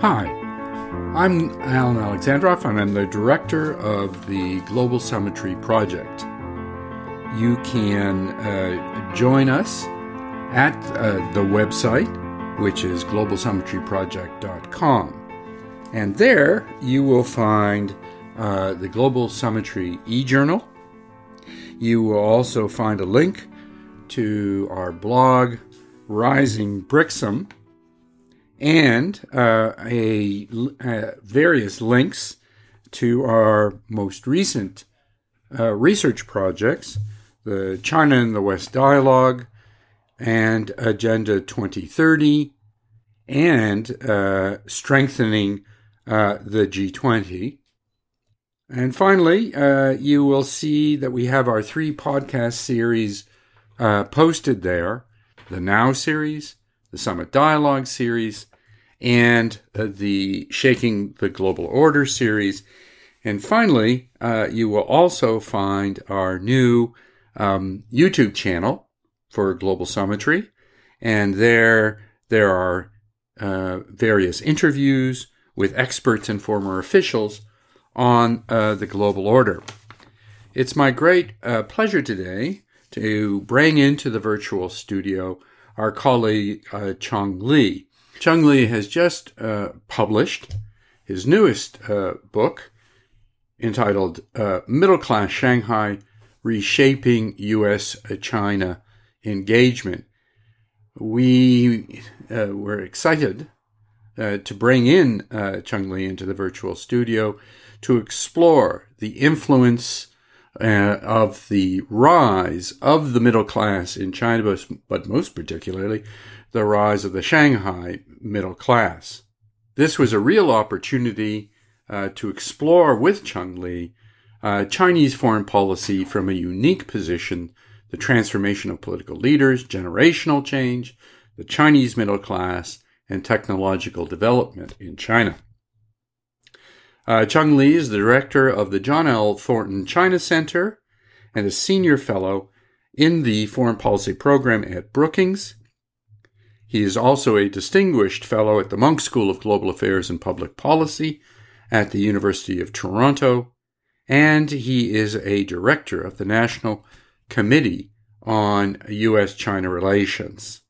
Hi, I'm Alan Alexandroff, and I'm the director of the Global Summitry Project. You can uh, join us at uh, the website, which is globalsummitryproject.com. And there you will find uh, the Global Summitry e journal. You will also find a link to our blog, Rising BRICSAM, and uh, a, uh, various links to our most recent uh, research projects the China and the West Dialogue, and Agenda 2030, and uh, strengthening uh, the G20. And finally, uh, you will see that we have our three podcast series posted there the Now series, the Summit Dialogue series, and uh, the Shaking the Global Order series. And finally, uh, you will also find our new um, YouTube channel for Global Summitry. And there, there are uh, various interviews with experts and former officials on uh, the global order. It's my great uh, pleasure today to bring into the virtual studio our colleague uh, Cheng Li. Cheng Li has just uh, published his newest uh, book entitled uh, Middle Class Shanghai Reshaping U.S. China Engagement. We uh, were excited uh, to bring in Cheng Li into the virtual studio to explore the influence uh, of the rise of the middle class in China, but most particularly the rise of the Shanghai middle class. This was a real opportunity uh, to explore with Cheng Li uh, Chinese foreign policy from a unique position, the transformation of political leaders, generational change, the Chinese middle class, and technological development in China. Uh, Cheng Li is the director of the John L. Thornton China Center and a senior fellow in the foreign policy program at Brookings. He is also a distinguished fellow at the Munk School of Global Affairs and Public Policy at the University of Toronto, and he is a director of the National Committee on U.S. China Relations.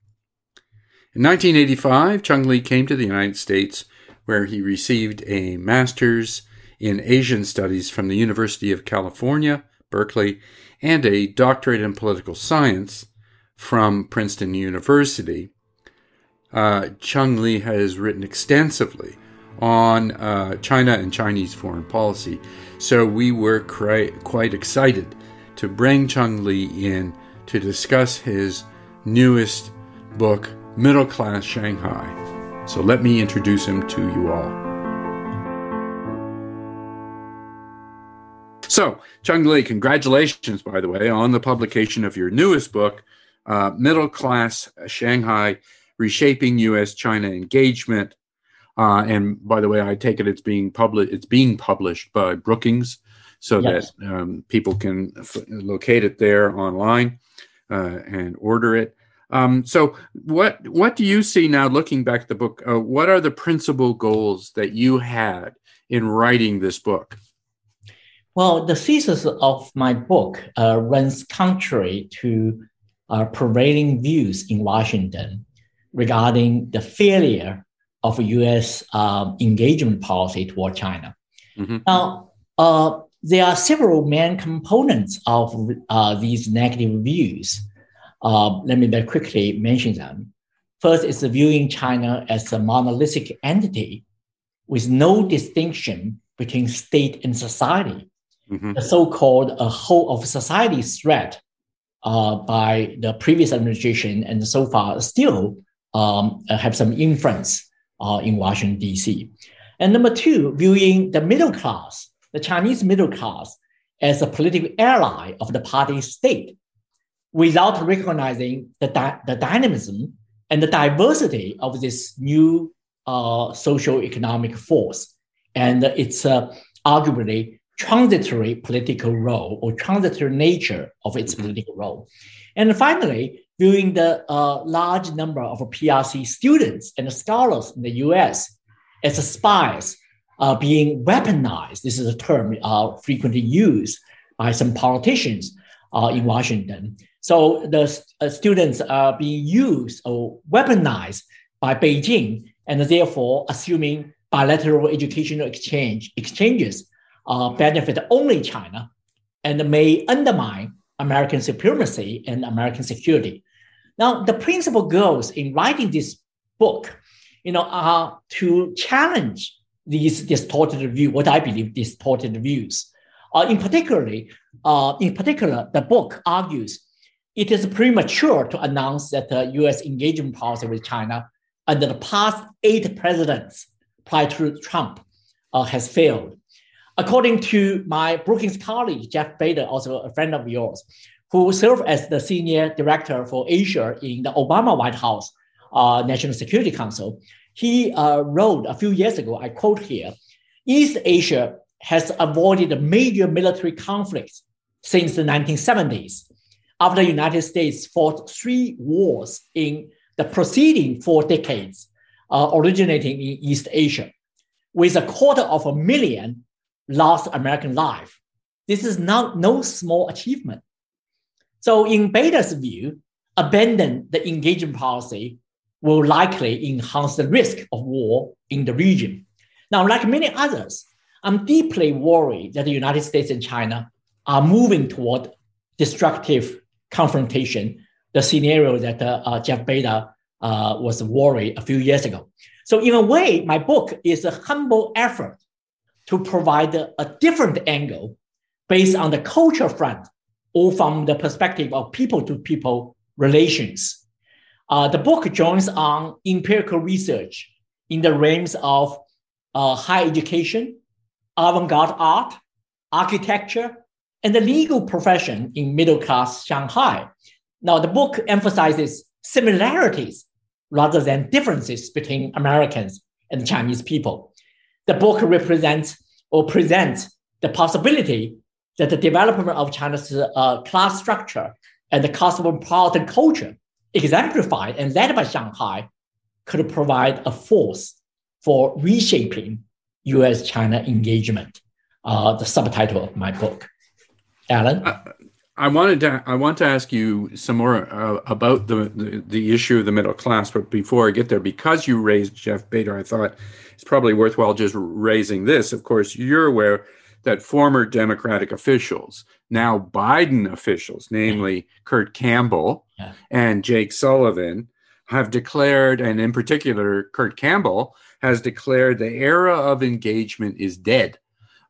In 1985, Cheng Li came to the United States where he received a master's in Asian Studies from the University of California, Berkeley, and a doctorate in political science from Princeton University. Uh, Cheng Li has written extensively on uh, China and Chinese foreign policy, so we were cri- quite excited to bring Cheng Li in to discuss his newest book, Middle Class Shanghai. So let me introduce him to you all. So, Cheng Li, congratulations, by the way, on the publication of your newest book, uh, Middle Class Shanghai Reshaping U.S. China Engagement. Uh, and by the way, I take it it's being published. It's being published by Brookings, so yes. that um, people can f- locate it there online uh, and order it. Um, so, what what do you see now, looking back at the book? Uh, what are the principal goals that you had in writing this book? Well, the thesis of my book uh, runs contrary to uh, prevailing views in Washington regarding the failure of U.S. Um, engagement policy toward China. Mm-hmm. Now, uh, there are several main components of uh, these negative views. Uh, let me very quickly mention them. First is viewing China as a monolithic entity with no distinction between state and society. Mm-hmm. The so-called a whole of society threat uh, by the previous administration and so far still um, have some influence uh, in Washington, D.C. And number two, viewing the middle class, the Chinese middle class, as a political ally of the party state without recognizing the, di- the dynamism and the diversity of this new uh, social economic force and its uh, arguably transitory political role or transitory nature of its political role. And finally, viewing the uh, large number of PRC students and scholars in the US as spies uh, being weaponized. This is a term uh, frequently used by some politicians uh, in Washington. So the uh, students are being used or weaponized by Beijing, and therefore assuming bilateral educational exchange exchanges uh, benefit only China and may undermine American supremacy and American security. Now, the principal goals in writing this book, you know, are to challenge these distorted views, what I believe distorted views. Uh, in particularly, uh, in particular, the book argues it is premature to announce that the U.S. engagement policy with China under the past eight presidents prior to Trump uh, has failed. According to my Brookings colleague, Jeff Bader, also a friend of yours, who served as the senior director for Asia in the Obama White House uh, National Security Council, he uh, wrote a few years ago, I quote here, East Asia has avoided major military conflicts since the 1970s, after the United States fought three wars in the preceding four decades, uh, originating in East Asia, with a quarter of a million lost American life. This is not no small achievement. So, in Bader's view, abandon the engagement policy will likely enhance the risk of war in the region. Now, like many others, I'm deeply worried that the United States and China are moving toward destructive confrontation, the scenario that uh, uh, Jeff Bader uh, was worried a few years ago. So, in a way, my book is a humble effort to provide a different angle based on the culture front or from the perspective of people to people relations. Uh, the book joins on empirical research in the realms of uh, higher education, avant-garde art, architecture, and the legal profession in middle-class Shanghai. Now, the book emphasizes similarities rather than differences between Americans and Chinese people. The book represents or presents the possibility that the development of China's uh, class structure and the cosmopolitan culture exemplified and led by Shanghai could provide a force for reshaping US China engagement, uh, the subtitle of my book. Alan? Uh, I wanted to I want to ask you some more uh, about the, the, the issue of the middle class, but before I get there, because you raised Jeff Bader, I thought it's probably worthwhile just raising this. Of course, you're aware that former Democratic officials, now Biden officials, namely Kurt Campbell yeah. and Jake Sullivan, have declared, and in particular, Kurt Campbell has declared the era of engagement is dead.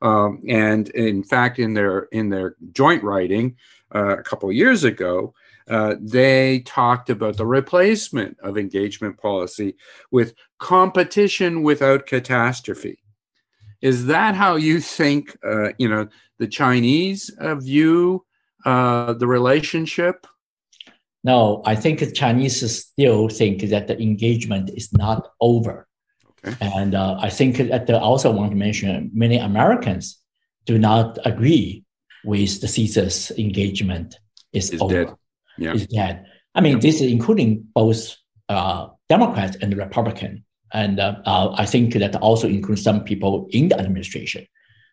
Um, and in fact, in their in their joint writing uh, a couple of years ago, uh, they talked about the replacement of engagement policy with competition without catastrophe. Is that how you think, uh, you know, the Chinese uh, view uh, the relationship? No, I think the Chinese still think that the engagement is not over. Okay. And uh, I think that I also want to mention many Americans do not agree with the thesis engagement is, is over. Dead. Yeah. Is dead. I mean, yeah. this is including both uh, Democrats and Republican. And uh, uh, I think that also includes some people in the administration.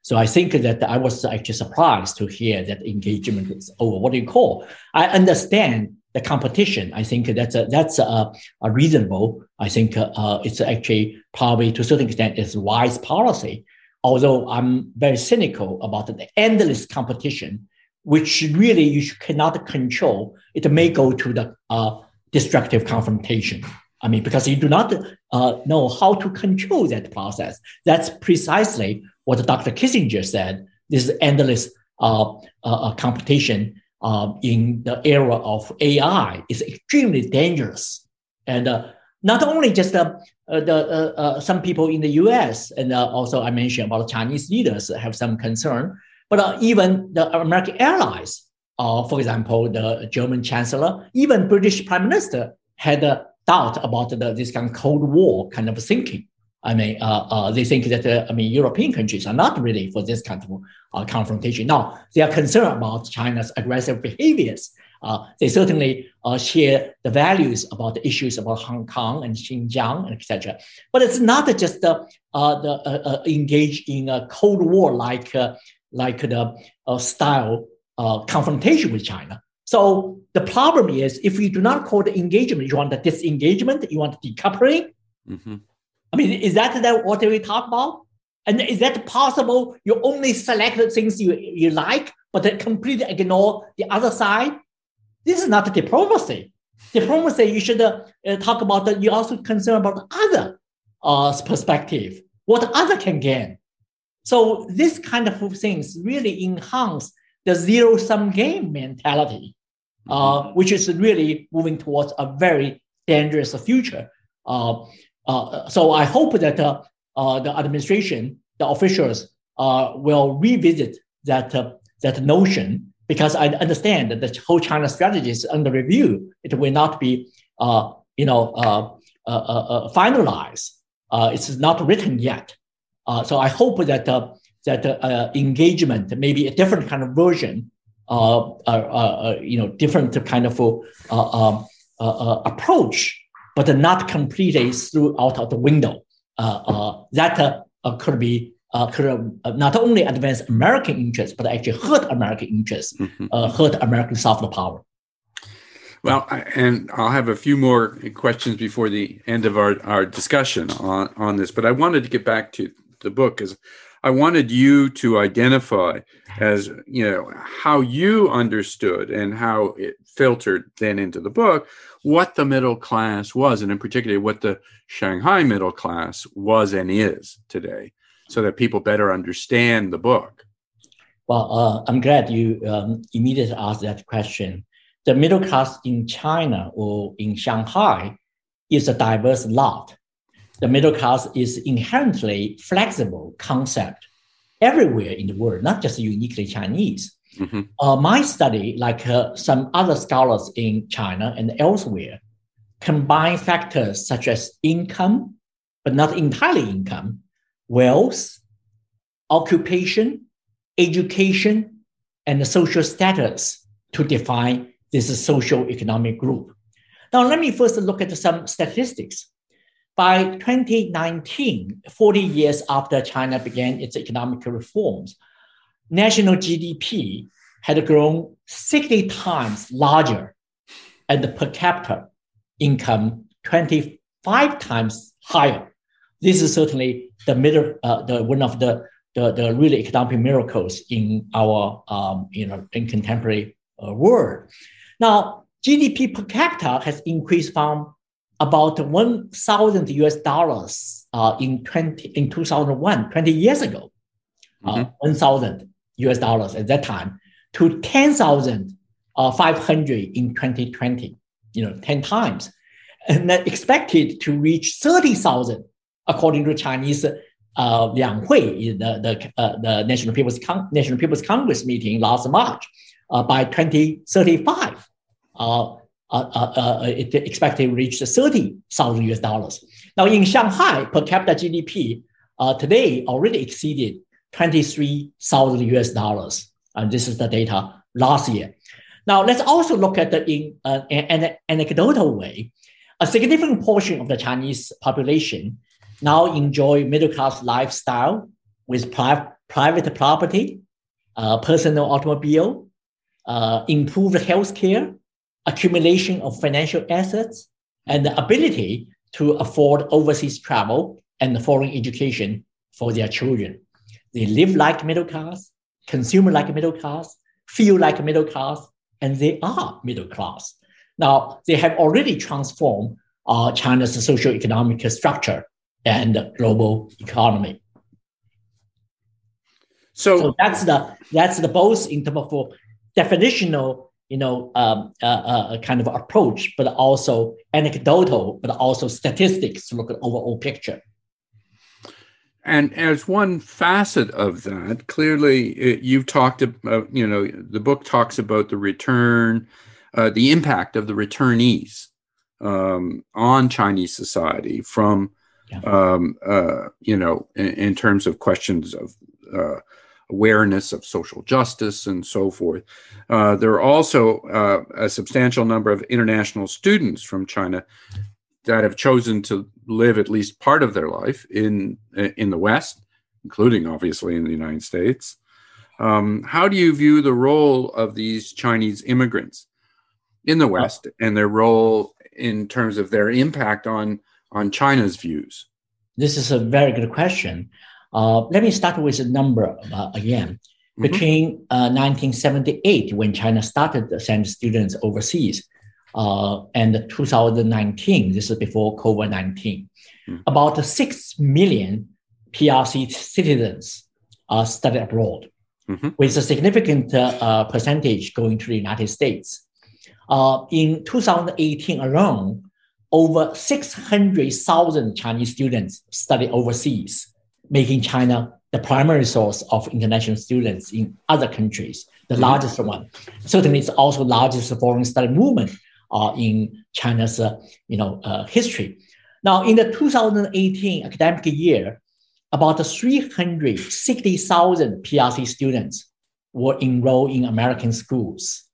So I think that I was actually surprised to hear that engagement is over. What do you call? I understand the competition. I think that's a, that's a, a reasonable. I think uh, it's actually probably to a certain extent is wise policy. Although I'm very cynical about the endless competition, which really you cannot control. It may go to the uh, destructive confrontation. I mean, because you do not uh, know how to control that process. That's precisely what Dr. Kissinger said. This is endless uh, uh, uh competition uh, in the era of AI is extremely dangerous. And uh, not only just uh, uh, the uh, some people in the U.S. and also I mentioned about Chinese leaders have some concern, but even the American allies, for example, the German Chancellor, even British Prime Minister had a doubt about the, this kind of Cold War kind of thinking. I mean, uh, uh, they think that uh, I mean European countries are not ready for this kind of uh, confrontation. Now they are concerned about China's aggressive behaviors Uh, they certainly uh, share the values about the issues about Hong Kong and Xinjiang etc. But it's not just the, engage in a Cold War like like the style confrontation with China. So the problem is if you do not call the engagement, you want the disengagement, you want decoupling. Mm-hmm. I mean, is that, that what we talk about? And is that possible? You only select the things you, you like, but completely ignore the other side? This is not diplomacy. Diplomacy, you should uh, talk about that. You also concern about other uh, perspective, what other can gain. So this kind of things really enhance the zero sum game mentality, uh, which is really moving towards a very dangerous future. Uh, uh, Uh, so I hope that uh, uh, the administration, the officials uh, will revisit that, uh, that notion because I understand that the whole China strategy is under review. It will not be, uh, you know, uh, uh, uh finalized. it's not written yet. so I hope that that engagement, maybe a different kind of version, you know, different kind of um, approach, but not completely through out of the window. Uh, uh, that uh, could be could not only advance American interests, but actually hurt American interests, mm-hmm. hurt American soft power. Well, and I'll have a few more questions before the end of our, our discussion on, on this, but I wanted to get back to the book because I wanted you to identify as, you know, how you understood and how it filtered then into the book what the middle class was, and in particular, what the Shanghai middle class was and is today, so that people better understand the book. Well, uh, I'm glad you um, immediately asked that question. The middle class in China or in Shanghai is a diverse lot. The middle class is inherently flexible concept everywhere in the world, not just uniquely Chinese. Mm-hmm. Uh, my study, like uh, some other scholars in China and elsewhere, combine factors such as income, but not entirely income, wealth, occupation, education, and social status to define this social economic group. Now, let me first look at some statistics. By 2019, 40 years after China began its economic reforms, national GDP had grown 60 times larger and the per capita income 25 times higher. This is certainly the middle, uh, the one of the, the, the really economic miracles in our um, you know in contemporary uh, world. Now, GDP per capita has increased from about 1,000 US dollars uh, in 20 in 2001, 20 years ago, uh, mm-hmm. 1,000 US dollars at that time to 10,500 uh, in 2020, you know, 10 times. And then expected to reach 30,000 according to Chinese uh, Liang Hui, the, the, uh, the National, People's Con- National People's Congress meeting last March uh, by 2035. Uh, uh, uh, uh, it expected reach 30,000 US dollars. Now in Shanghai, per capita GDP uh, today already exceeded 23,000 US dollars. And this is the data last year. Now, let's also look at the in an anecdotal way. A significant portion of the Chinese population now enjoy middle class lifestyle with pri- private property, uh, personal automobile, uh, improved healthcare, accumulation of financial assets, and the ability to afford overseas travel and foreign education for their children. They live like middle class, consume like middle class, feel like middle class, and they are middle class. Now, they have already transformed uh, China's socio-economic structure and global economy. So, so, that's the that's the both in terms of definitional, you know, um, uh, uh, kind of approach, but also anecdotal, but also statistics to look at overall picture. And as one facet of that, clearly it, you've talked about, you know, the book talks about the return, uh, the impact of the returnees um, on Chinese society from, yeah. um, uh, you know, in, in, terms of questions of uh, awareness of social justice and so forth. Uh, there are also uh, a substantial number of international students from China that have chosen to live at least part of their life in in the West, including obviously in the United States. Um, how do you view the role of these Chinese immigrants in the West and their role in terms of their impact on on China's views? This is a very good question. Uh, let me start with a number uh, again. Mm-hmm. Between uh, 1978, when China started to send students overseas, uh, and 2019, this is before COVID 19, mm-hmm. about 6 million PRC citizens uh, studied abroad, mm-hmm. with a significant uh, percentage going to the United States. in 2018 alone, over 600,000 Chinese students studied overseas making China the primary source of international students in other countries, the mm-hmm. largest one. Certainly, it's also largest foreign study movement uh, in China's uh, you know uh, history. Now, in the 2018 academic year, about 360,000 PRC students were enrolled in American schools,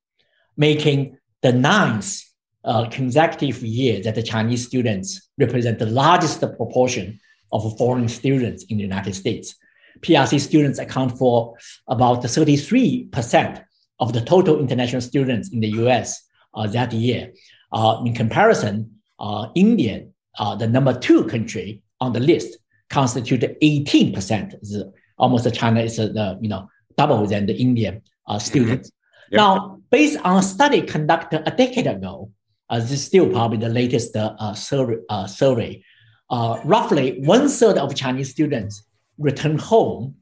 making the ninth uh, consecutive year that the Chinese students represent the largest proportion of foreign students in the United States. PRC students account for about 33% of the total international students in the US uh, that year. Uh, in comparison, uh, India, uh, the number two country on the list, constituted 18%. It's almost China is uh, the you know double than the Indian uh, students. Mm-hmm. Yep. Now, based on a study conducted a decade ago, this is still probably the latest survey, survey uh, roughly one third of Chinese students return home,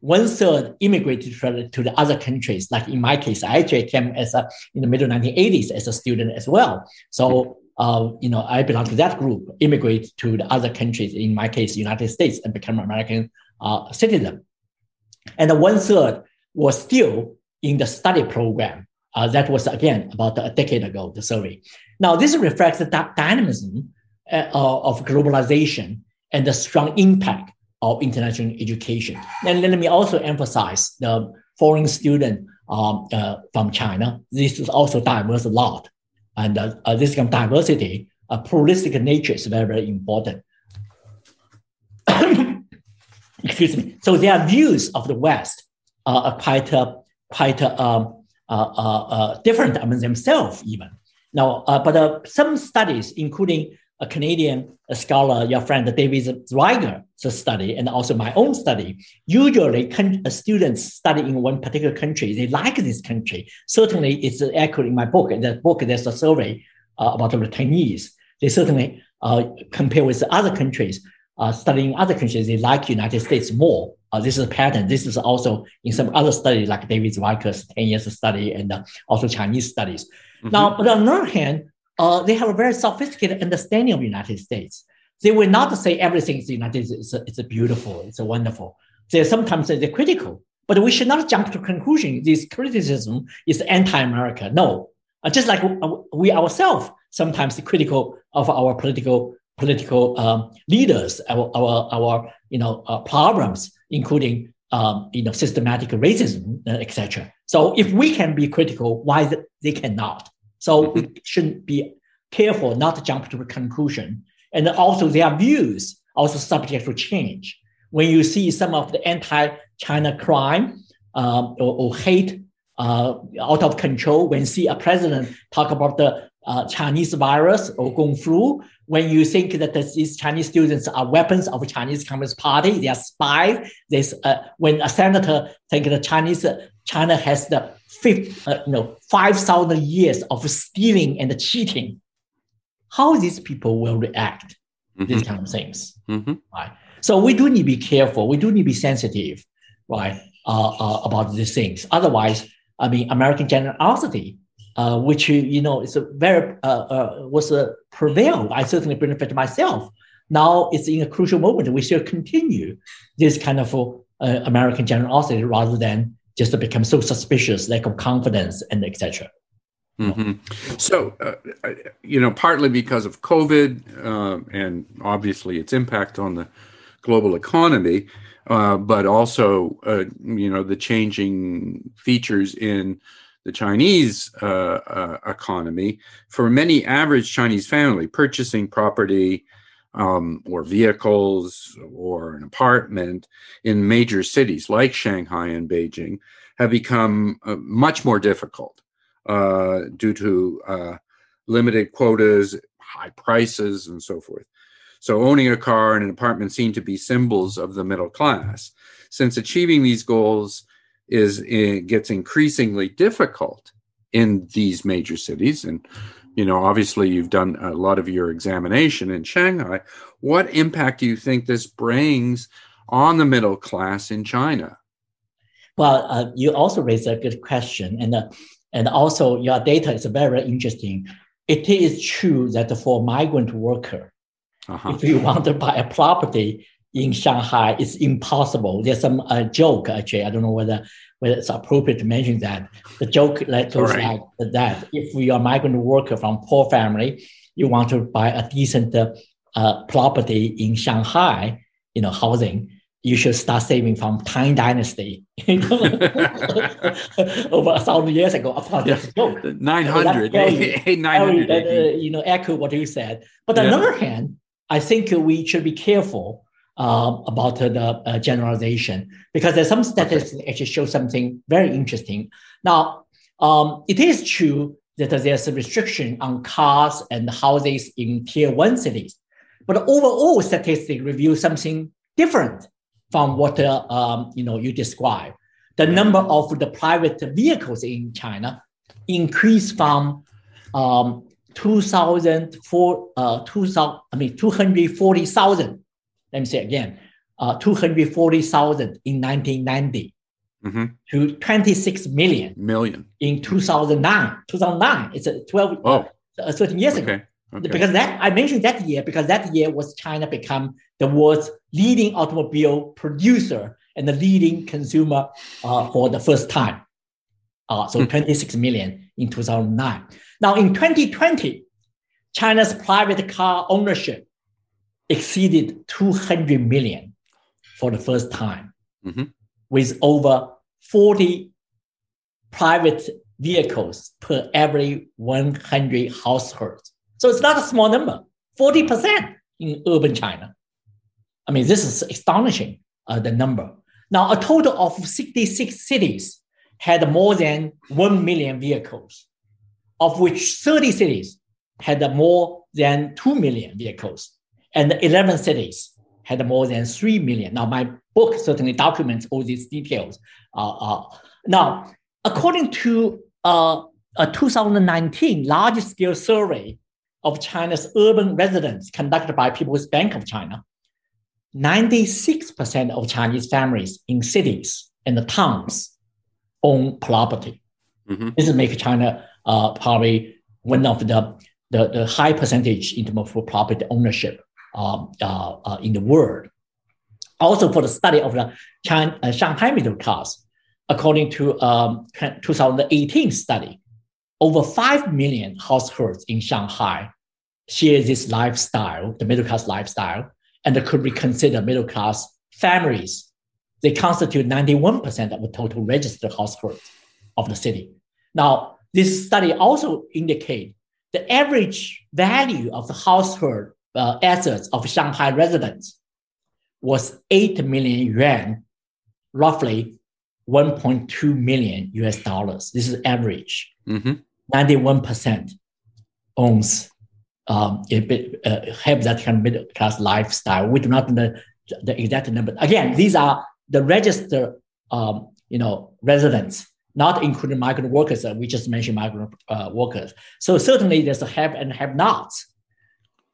one third immigrated to the other countries. Like in my case, I actually came as a, in the middle 1980s as a student as well. So, uh, you know, I belong to that group, immigrate to the other countries, in my case, United States, and become American uh, citizen. And one third was still in the study program. Uh, that was, again, about a decade ago, the survey. Now, this reflects the dynamism of globalization and the strong impact of international education. And let me also emphasize the foreign student um, uh, from China. This is also diverse a lot. And uh, uh, this kind of diversity, uh, pluralistic nature is very, very important. Excuse me. So their views of the West are quite, uh, quite um, uh, different among themselves even. Now, but some studies, including a Canadian scholar, your friend David Zweig's study, and also my own study. Usually, con- students study in one particular country. They like this country. Certainly, it's accurate in my book. In the book, there's a survey uh, about the Chinese. They certainly uh, compare with other countries. Uh, studying other countries, they like United States more. Uh, this is a pattern. This is also in some other studies, like David Zweig's 10 years study and uh, also Chinese studies. Mm-hmm. Now, but on the other hand, uh, they have a very sophisticated understanding of the United States. They will not say everything is the United States is, beautiful, it's wonderful. They sometimes they're critical, but we should not jump to conclusion. This criticism is anti-America. No, uh, just like we ourselves sometimes critical of our political political um, leaders, our, our, our you know uh, problems, including um, you know systematic racism, uh, etc. So if we can be critical, why they cannot? So we should be careful not to jump to a conclusion. And also their views also subject to change. When you see some of the anti-China crime um, or, or, hate uh, out of control, when you see a president talk about the uh, Chinese virus or Kung flu, when you think that these Chinese students are weapons of Chinese Communist Party, they are spies. This, uh, when a senator think the Chinese China has the fifth, uh, you know, 5,000 years of stealing and cheating. How these people will react, mm-hmm. these kind of things, mm-hmm. right? So we do need to be careful. We do need to be sensitive, right, uh, uh, about these things. Otherwise, I mean, American generosity, uh, which you know is a very uh, uh, was a prevail. I certainly benefit myself. Now it's in a crucial moment. We should continue this kind of uh, American generosity rather than just to become so suspicious, lack of confidence, and etc. Mm-hmm. So, uh, you know, partly because of COVID uh, and obviously its impact on the global economy, uh, but also uh, you know the changing features in the Chinese uh, uh, economy. For many average Chinese family, purchasing property um, or vehicles or an apartment in major cities like Shanghai and Beijing have become uh, much more difficult uh, due to uh, limited quotas, high prices, and so forth. So, owning a car and an apartment seem to be symbols of the middle class. Since achieving these goals is it gets increasingly difficult in these major cities, and you know, obviously, you've done a lot of your examination in Shanghai. What impact do you think this brings on the middle class in China? Well, uh, you also raised a good question, and uh, and also your data is very interesting. It is true that for migrant worker, uh-huh. if you want to buy a property in Shanghai, it's impossible. There's some uh, joke actually. I don't know whether whether it's appropriate to mention that. The joke like goes right. like that: if you are a migrant worker from poor family, you want to buy a decent uh, property in Shanghai, you know, housing you should start saving from Tang Dynasty. Over a thousand years ago, of course, yeah. no. 900, so 900 uh, you know, echo what you said. But on yeah. the other hand, I think we should be careful uh, about the uh, generalization because there's some statistics okay. actually show something very interesting. Now, um, it is true that there's a restriction on cars and houses in tier one cities, but overall statistics reveal something different from what uh, um, you know you described. The number of the private vehicles in China increased from um, 2004, uh, 2000, I mean 240,000. Let me say again, uh, 240,000 in 1990 mm-hmm. to 26 million million in 2009. 2009, it's a 12, oh. uh, 13 years okay. ago. Okay. Because that I mentioned that year because that year was China become the world's leading automobile producer and the leading consumer uh, for the first time. Uh, so hmm. 26 million in 2009. Now in 2020, China's private car ownership exceeded 200 million for the first time, mm-hmm. with over 40 private vehicles per every 100 households. So it's not a small number, 40% in urban China. I mean, this is astonishing, uh, the number. Now, a total of 66 cities had more than 1 million vehicles, of which 30 cities had more than 2 million vehicles, and 11 cities had more than 3 million. Now, my book certainly documents all these details. Uh, uh, now, according to uh, a 2019 large scale survey of China's urban residents conducted by People's Bank of China, 96% of Chinese families in cities and the towns own property. Mm-hmm. This makes China uh, probably one of the, the, the, high percentage in terms of property ownership in the world. Also, for the study of the China, uh, Shanghai middle class, according to um, 2018 study, over 5 million households in Shanghai share this lifestyle, the middle class lifestyle, and could be considered middle class families. They constitute 91% of the total registered households of the city. Now, this study also indicate the average value of the household uh, assets of Shanghai residents was 8 million yuan, roughly 1.2 million US dollars. This is average. Mm-hmm. 91% owns um, uh, have that kind of middle class lifestyle. We do not know the, the exact number. Again, these are the registered, um, you know, residents, not including migrant workers. Uh, we just mentioned migrant uh, workers. So certainly there's a have and have nots.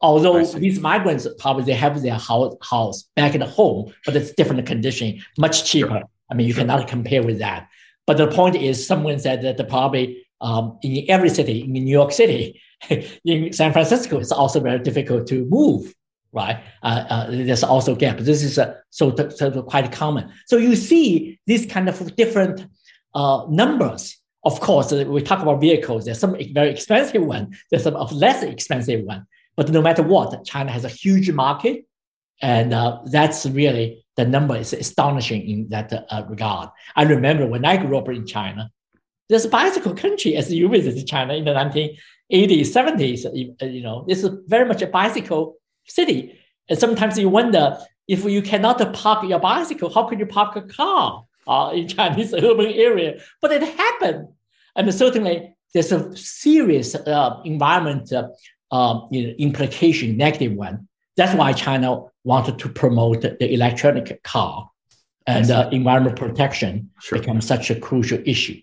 Although these migrants probably they have their house, house back at home, but it's different condition, much cheaper. Sure. I mean, you sure. cannot compare with that. But the point is, someone said that the probably um, in every city, in New York City, in San Francisco, it's also very difficult to move, right? Uh, uh, there's also gap. This is uh, so, so quite common. So you see these kind of different uh, numbers. Of course, we talk about vehicles. There's some very expensive one. There's some of less expensive one. But no matter what, China has a huge market And uh, that's really the number is astonishing in that uh, regard. I remember when I grew up in China, a bicycle country as you visited China in the 1980s, 70s. Uh, you know, it's very much a bicycle city. And sometimes you wonder if you cannot park your bicycle, how could you park a car uh, in Chinese urban area? But it happened. And certainly there's a serious uh, environment uh, um, you know, implication, negative one. That's why China wanted to promote the electronic car and uh, environment protection sure. becomes such a crucial issue.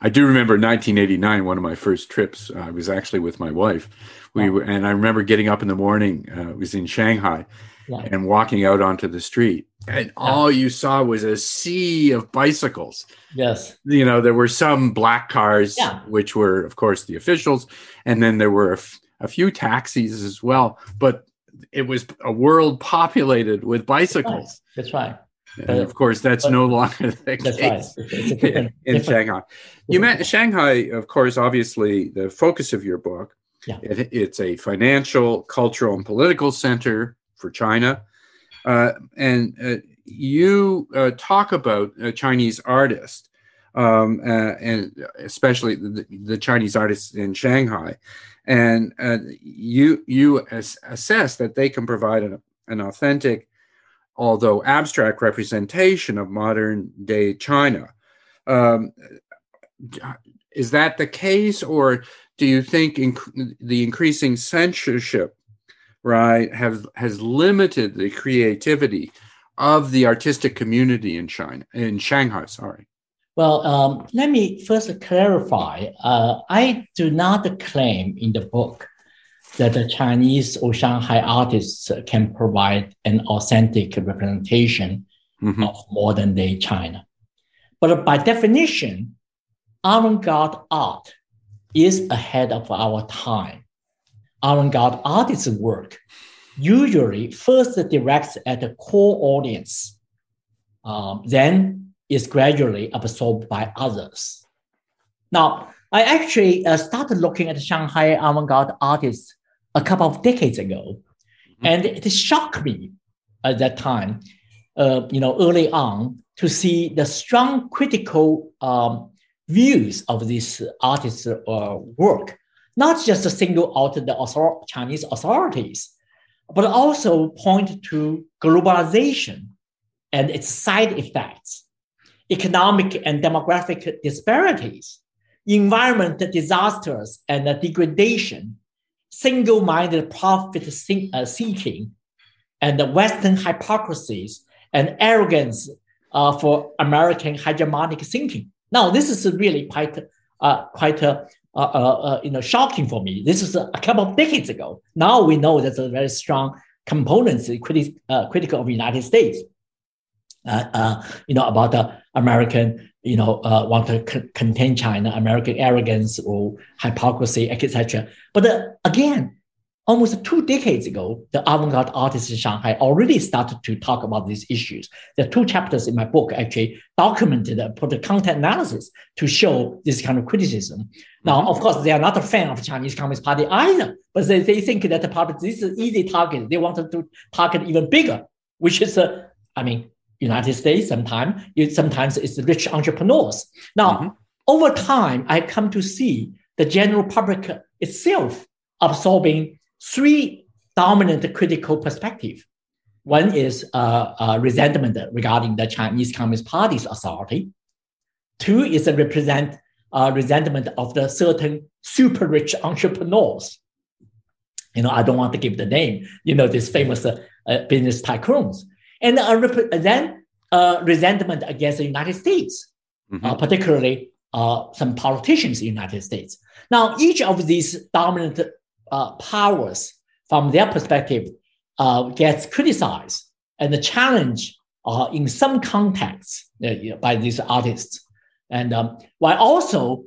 I do remember 1989, one of my first trips. Uh, I was actually with my wife. We were, and I remember getting up in the morning. Uh, it was in Shanghai, yeah. and walking out onto the street, and all you saw was a sea of bicycles. Yes, you know there were some black cars, yeah. which were, of course, the officials, and then there were a, f- a few taxis as well. But it was a world populated with bicycles. That's right. That's right. And of course, that's but, no longer the case right. different, in Shanghai. You met Shanghai, of course, obviously the focus of your book. Yeah. It, it's a financial, cultural, and political center for China. Uh, and uh, you uh, talk about Chinese artists. um, and especially the, the, Chinese artists in Shanghai. And you you assess that they can provide an, an authentic although abstract representation of modern day China. Um, is that the case, or do you think inc- the increasing censorship, right, have has limited the creativity of the artistic community in China, in Shanghai? Sorry. Well, um, let me first clarify. Uh, I do not claim in the book that the Chinese or Shanghai artists can provide an authentic representation mm-hmm. of modern day China. But by definition, avant garde art is ahead of our time. Avant garde artists' work usually first directs at the core audience, um, then is gradually absorbed by others. Now, I actually uh, started looking at Shanghai avant-garde artists a couple of decades ago. Mm-hmm. And it shocked me at that time, uh, you know, early on to see the strong critical um, views of this artist's uh, work, not just single out the author- Chinese authorities, but also point to globalization and its side effects, economic and demographic disparities, environment disasters and degradation, single-minded profit uh, seeking and the Western hypocrisies and arrogance uh, for American hegemonic thinking. Now, this is really quite, uh, quite uh, Uh, uh, uh, you know, shocking for me. This is a couple of decades ago. Now we know that's a very strong components criti- critical of the United States. you know, about the American you know, uh, want to c- contain China, American arrogance or hypocrisy, etc. But uh, again, almost two decades ago, the avant-garde artists in Shanghai already started to talk about these issues. There are two chapters in my book actually documented, uh, put the content analysis to show this kind of criticism. Now, of course, they are not a fan of Chinese Communist Party either, but they, they think that the public, this is easy target. They wanted to target even bigger, which is, uh, I mean, United States, sometimes sometimes it's rich entrepreneurs. Now, mm-hmm. over time, I come to see the general public itself absorbing three dominant critical perspectives. One is uh, uh, resentment regarding the Chinese Communist Party's authority. Two is a represent uh, resentment of the certain super rich entrepreneurs. You know, I don't want to give the name. You know, these famous uh, uh, business tycoons and uh, then uh, resentment against the United States, mm-hmm. uh, particularly uh, some politicians in the United States. Now, each of these dominant uh, powers, from their perspective, uh, gets criticized and challenged in some contexts by these artists, and um, while also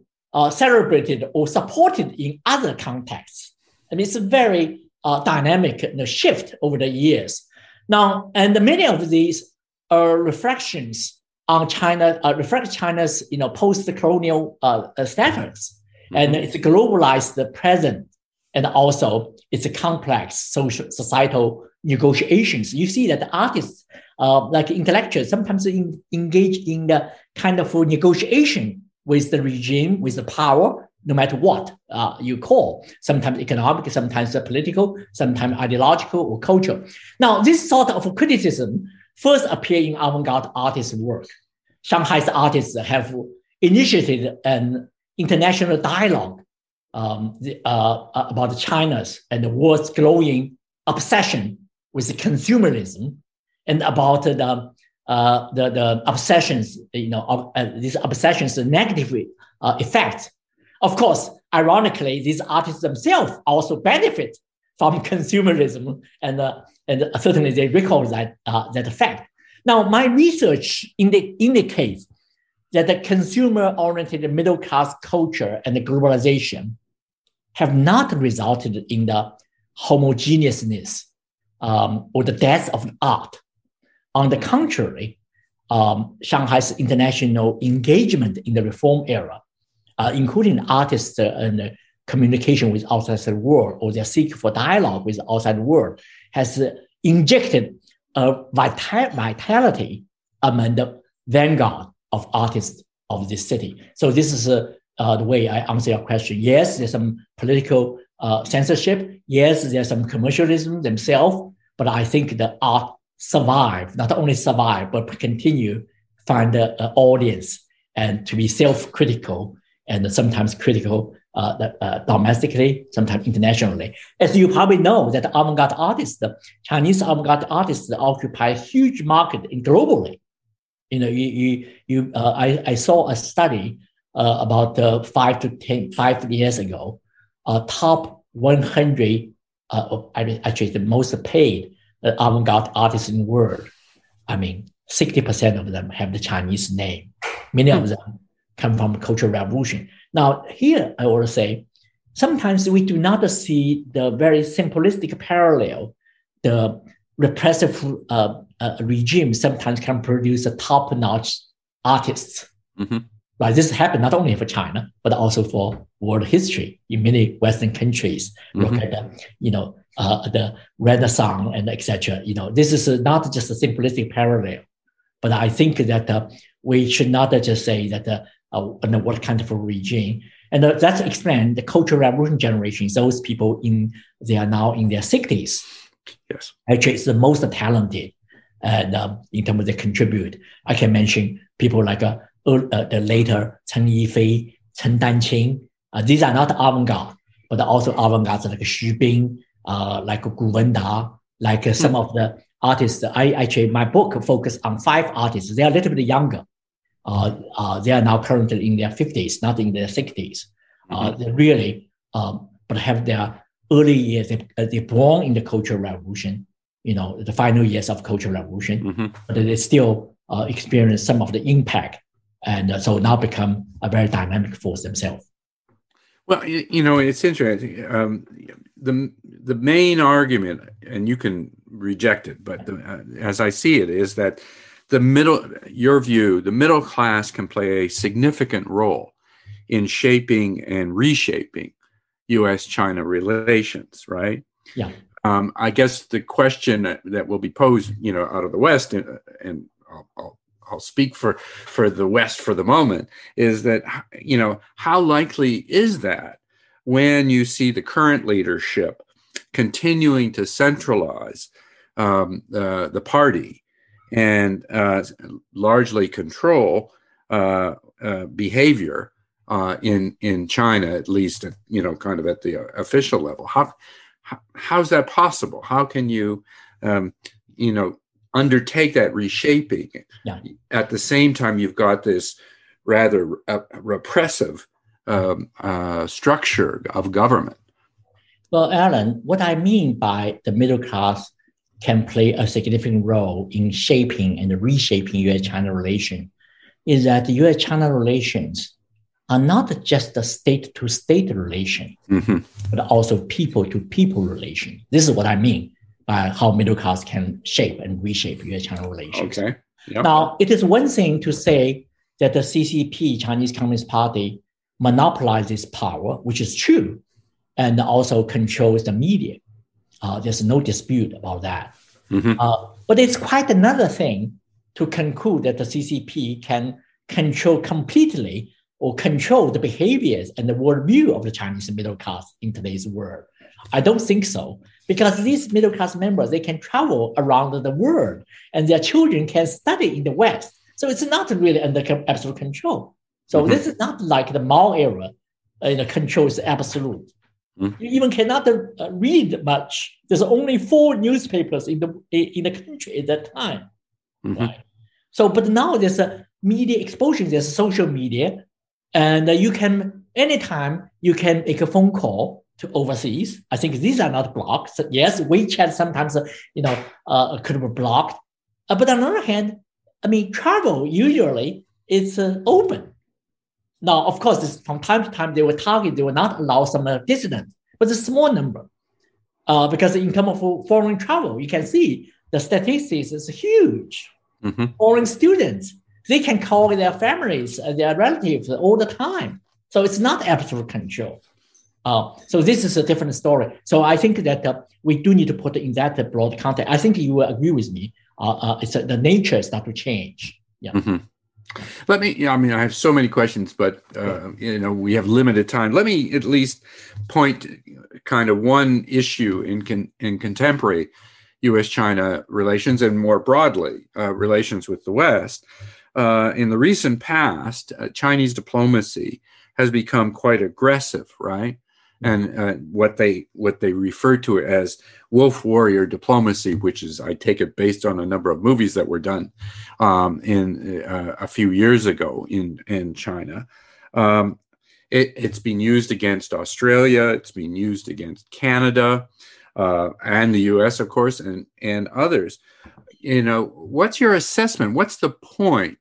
celebrated or supported in other contexts. I mean, it's a very dynamic you know, shift over the years. Now, and many of these are reflections on China, uh, reflect China's you know post-colonial uh, uh status, mm-hmm. and it's globalized the present and also it's a complex social societal negotiations. You see that the artists, uh, like intellectuals, sometimes in, engage in the kind of negotiation with the regime, with the power, no matter what uh, you call, sometimes economic, sometimes political, sometimes ideological or cultural. Now, this sort of criticism first appear in avant-garde artists' work. Shanghai's artists have initiated an international dialogue um, the, uh, about China's and the world's growing obsession with consumerism and about the, uh, the, the obsessions, you know, of, uh, these obsessions, the negative uh, effects. Of course, ironically, these artists themselves also benefit from consumerism, and uh, and certainly they recall that uh, that fact. Now, my research indi- indicates that the consumer-oriented middle-class culture and the globalization have not resulted in the homogeneousness um, or the death of art. On the contrary, um, Shanghai's international engagement in the reform era, uh, including artists and communication with outside the world or their seek for dialogue with outside world, has injected a vitality among the vanguard of artists of this city. So this is uh, uh, the way I answer your question. Yes, there's some political uh, censorship. Yes, there's some commercialism themselves, but I think the art survive, not only survive, but continue find an audience and to be self-critical and sometimes critical uh, uh, domestically, sometimes internationally. As you probably know, that avant-garde artists, Chinese avant-garde artists occupy a huge market globally. You know, you, you, you uh, I, I saw a study uh, about uh, five to ten, five years ago, uh, top 100, uh, actually the most paid uh, avant-garde artists in the world. I mean, 60% of them have the Chinese name. Many of hmm. them come from the Cultural Revolution. Now, here I to say, sometimes we do not see the very simplistic parallel. The repressive uh, regime sometimes can produce a top-notch artists. Mm-hmm. Right, this happened not only for China but also for world history in many Western countries. Mm-hmm. Look at the, you know, uh, the Renaissance and etc. You know, this is not just a simplistic parallel, but I think that uh, we should not just say that uh, uh, what kind of a regime. And uh, that's explain the Cultural Revolution generation. Those people in they are now in their sixties. Yes, actually, it's the most talented, and um, in terms of they contribute, I can mention people like uh, uh, the later Chen Yifei, Chen Danqing. Uh, these are not avant-garde, but also avant-garde like Xu Bing, uh, like Gu Wenda, like uh, some mm. of the artists. I actually my book focused on five artists. They are a little bit younger. Uh, uh, they are now currently in their fifties, not in their sixties. Uh, mm-hmm. Really, um, but have their early years. They, uh, they born in the Cultural Revolution. You know, the final years of Cultural Revolution, mm-hmm. but they still uh, experience some of the impact and uh, so now become a very dynamic force themselves. Well, you know, it's interesting. Um, the the main argument, and you can reject it, but the, uh, as I see it, is that the middle, your view, the middle class can play a significant role in shaping and reshaping U.S.-China relations, right? Yeah. Um, I guess the question that will be posed, you know, out of the West, and, and I'll, I'll I'll speak for for the West for the moment is that you know how likely is that when you see the current leadership continuing to centralize um, uh, the party and uh, largely control uh, uh behavior uh, in in China, at least you know, kind of at the official level. How, how how's that possible? How can you um, you know undertake that reshaping. Yeah. At the same time, you've got this rather uh, repressive um, uh, structure of government. Well, Alan, what I mean by the middle class can play a significant role in shaping and reshaping U.S.-China relation is that the U.S.-China relations are not just a state-to-state relation, mm-hmm. but also people-to-people relation. This is what I mean by how middle class can shape and reshape U.S.-China relations. Okay. Yep. Now, it is one thing to say that the CCP, Chinese Communist Party, monopolizes power, which is true. and also controls the media. Uh, there's no dispute about that. Mm-hmm. Uh, but it's quite another thing to conclude that the CCP can control completely or control the behaviors and the worldview of the Chinese middle class in today's world. I don't think so because these middle class members they can travel around the world and their children can study in the West. So it's not really under absolute control. So mm-hmm. this is not like the Mao era, uh, the control is absolute. Mm-hmm. You even cannot uh, read much. There's only four newspapers in the in the country at that time, mm-hmm. right? So, but now there's a media explosion. There's social media, and uh, you can anytime you can make a phone call to overseas. I think these are not blocked. Yes, WeChat sometimes uh, you know uh, could be blocked, uh, but on the other hand, I mean travel usually is uh, open. Now, of course, this, from time to time they will target, they will not allow some uh, dissidents, but it's a small number. Uh, because in terms of foreign travel, you can see the statistics is huge. Mm-hmm. Foreign students, they can call their families, uh, their relatives all the time. So it's not absolute control. Uh, so this is a different story. So I think that uh, we do need to put in that broad context. I think you will agree with me. Uh, uh it's the nature start to change. Yeah. Mm-hmm. Let me. I mean, I have so many questions, but uh, you know, we have limited time. Let me at least point kind of one issue in con, in contemporary U.S.-China relations and more broadly uh, relations with the West. Uh, in the recent past, uh, Chinese diplomacy has become quite aggressive, right? And uh, what they what they refer to as wolf warrior diplomacy, which is I take it based on a number of movies that were done um, in uh, a few years ago in in China. Um, it, has been used against Australia. It's been used against Canada uh, and the U.S., of course, and and others. You know, what's your assessment? What's the point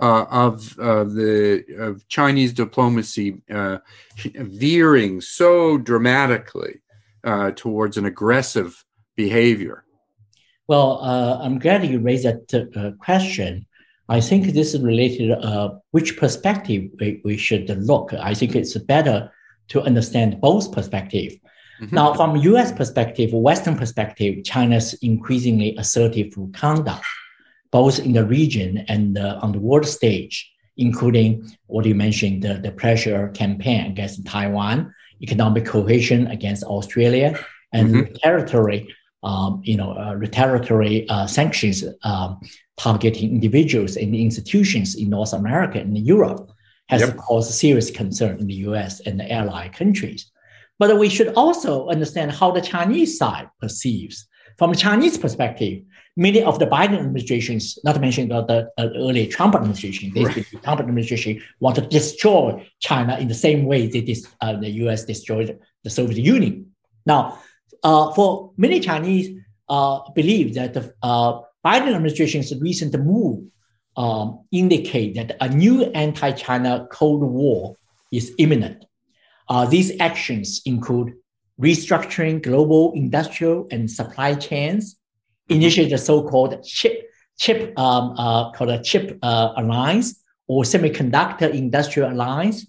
uh, of uh, the of Chinese diplomacy uh, veering so dramatically uh, towards an aggressive behavior? Well, uh, I'm glad you raised that uh, question. I think this is related to which perspective we, we should look. I think it's better to understand both perspectives. Mm-hmm. Now, from U.S. perspective, Western perspective, China's increasingly assertive conduct both in the region and uh, on the world stage, including what you mentioned, the, the pressure campaign against Taiwan, economic cohesion against Australia, and mm-hmm. territory, um, you know, uh, retaliatory uh, sanctions um, targeting individuals and institutions in North America and Europe has yep. caused serious concern in the US and the allied countries. But we should also understand how the Chinese side perceives. From a Chinese perspective, many of the Biden administrations, not to mention the, the uh, early Trump administration, right. the Trump administration want to destroy China in the same way they dis, uh, the U.S. destroyed the Soviet Union. Now, uh, for many Chinese uh, believe that the uh, Biden administration's recent move um, indicate that a new anti-China Cold War is imminent. Uh, these actions include restructuring global industrial and supply chains, initiate the so-called chip chip um, uh, called a chip uh, alliance or semiconductor industrial alliance,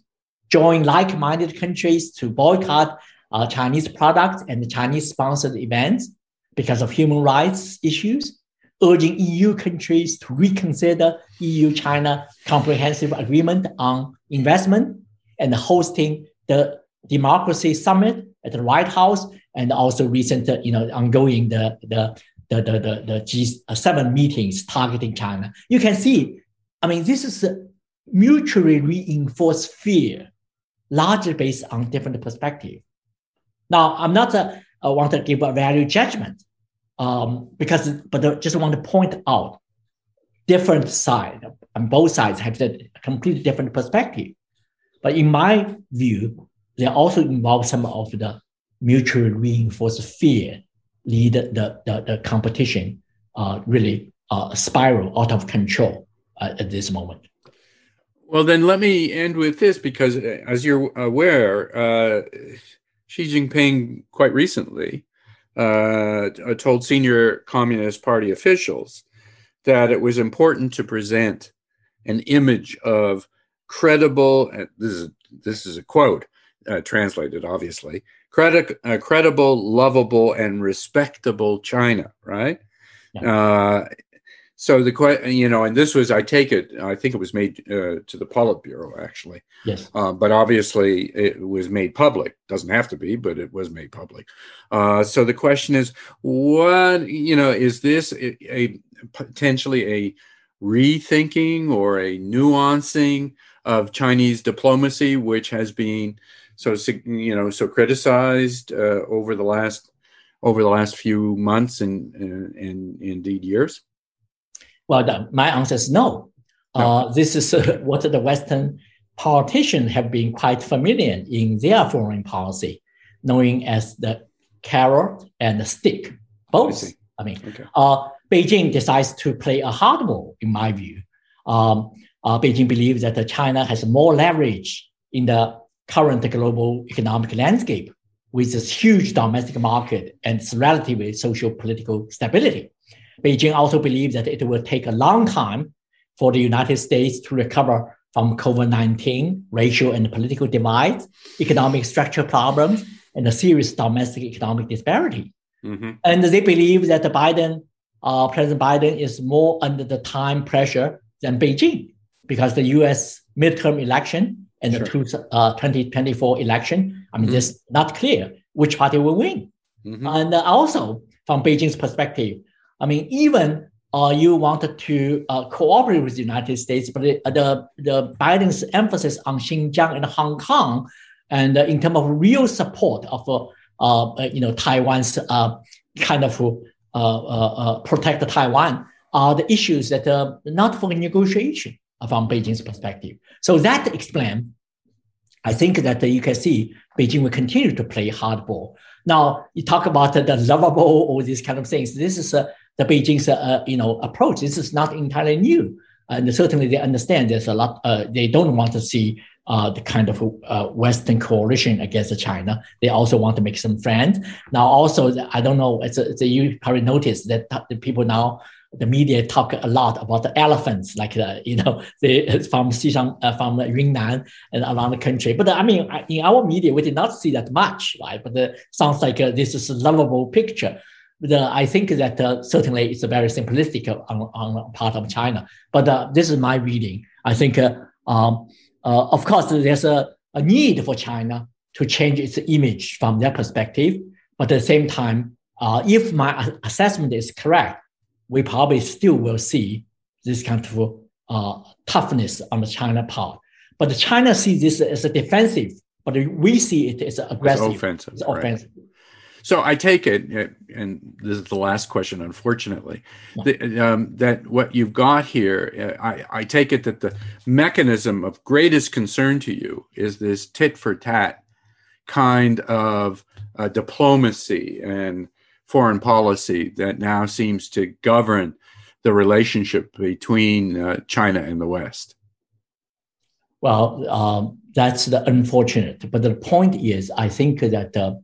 join like-minded countries to boycott uh, Chinese products and Chinese sponsored events because of human rights issues, urging EU countries to reconsider EU-China comprehensive agreement on investment and hosting the democracy summit at the White House and also recent, you know, ongoing the, the the, the, the, the G7 uh, meetings targeting China, you can see, I mean, this is a mutually reinforced fear, largely based on different perspective. Now, I'm not a, I want to give a value judgment um, because, but I just want to point out different side and both sides have a completely different perspective. But in my view, they also involve some of the mutually reinforced fear lead the, the, the competition uh, really uh, spiral out of control uh, at this moment. Well, then let me end with this because, uh, as you're aware, uh, Xi Jinping quite recently uh, told senior Communist Party officials that it was important to present an image of credible. This is this is a quote translated, obviously credi- uh, credible, lovable, and respectable China, right? Yeah. Uh, so the question, you know, and this was, I take it, I think it was made uh, to the Politburo actually. Yes. Uh, but obviously, it was made public. Doesn't have to be, but it was made public. Uh, so the question is, what you know, is this a, a potentially a rethinking or a nuancing of Chinese diplomacy, which has been so you know so criticized uh, over the last over the last few months and and, and indeed years? Well, the, my answer is no. no. Uh, this is uh, what the Western politicians have been quite familiar in their foreign policy, knowing as the carrot and the stick, both. I, I mean, okay. uh, Beijing decides to play a hard hardball, in my view. Um, uh, Beijing believes that China has more leverage in the current global economic landscape with its huge domestic market and its relatively social political stability. Beijing also believes that it will take a long time for the United States to recover from COVID 19 racial and political divides, economic structure problems, and a serious domestic economic disparity. Mm-hmm. And they believe that the Biden, uh, President Biden, is more under the time pressure than Beijing because the US midterm election and sure. the two, uh, 2024 election, I mean, mm-hmm. it's not clear which party will win. Mm-hmm. And also, from Beijing's perspective, I mean, even uh, you wanted to uh, cooperate with the United States, but the, the, the Biden's emphasis on Xinjiang and Hong Kong, and uh, in terms of real support of uh, uh, you know Taiwan's uh, kind of protect Taiwan, are the issues that are not for negotiation from Beijing's perspective. So that explains, I think that you can see Beijing will continue to play hardball. Now you talk about the lovable or these kind of things. This is a the Beijing's uh, you know approach. This is not entirely new, and certainly they understand there's a lot. Uh, they don't want to see uh, the kind of uh, Western coalition against China. They also want to make some friends. Now, also, I don't know. It's a, it's a, you probably noticed that the people now the media talk a lot about the elephants, like the, you know, the, from Xishan, uh, from Yunnan and around the country. But uh, I mean, in our media, we did not see that much, right? But it uh, sounds like uh, this is a lovable picture. But uh, I think that uh, certainly it's a very simplistic on, on part of China. But this is my reading. I think, um, of course, there's a, a need for China to change its image from their perspective. But at the same time, if my assessment is correct, we probably still will see this kind of uh, toughness on the China part. But China sees this as a defensive, but we see it as aggressive. It's offensive. It's offensive. Right. So I take it, and this is the last question, unfortunately, that, um, that what you've got here, I, I, take it that the mechanism of greatest concern to you is this tit for tat kind of uh, diplomacy and foreign policy that now seems to govern the relationship between uh, China and the West? Well, um, that's the unfortunate. But the point is, I think that uh,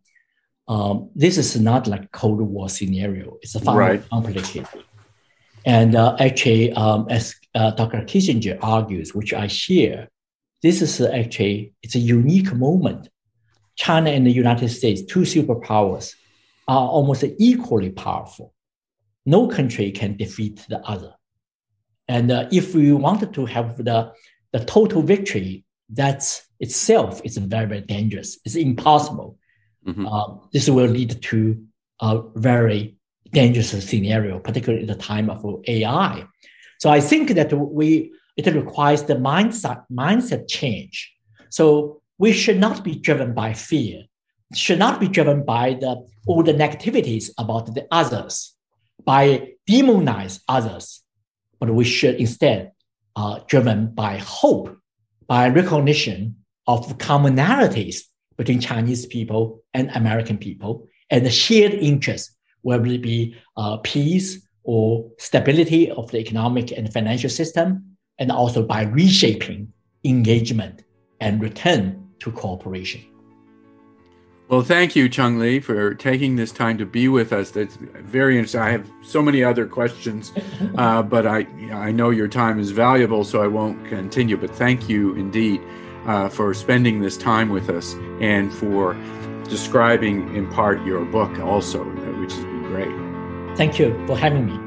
um, this is not like Cold War scenario. It's a far right. more complicated. And uh, actually, um, as uh, Dr. Kissinger argues, which I share, this is actually it's a unique moment. China and the United States, two superpowers, are almost equally powerful. No country can defeat the other. And uh, if we wanted to have the, the total victory, that itself is very, very dangerous. It's impossible. Mm-hmm. Uh, this will lead to a very dangerous scenario, particularly at the time of AI. So I think that we it requires the mindset mindset change. So we should not be driven by fear should not be driven by the all the negativities about the others, by demonize others, but we should instead uh, driven by hope, by recognition of commonalities between Chinese people and American people, and the shared interest, whether it be uh, peace or stability of the economic and financial system, and also by reshaping engagement and return to cooperation. Well, thank you, Cheng Li, for taking this time to be with us. That's very interesting. I have so many other questions, uh, but I I know your time is valuable, so I won't continue. But thank you indeed uh, for spending this time with us and for describing in part your book also, which has been great. Thank you for having me.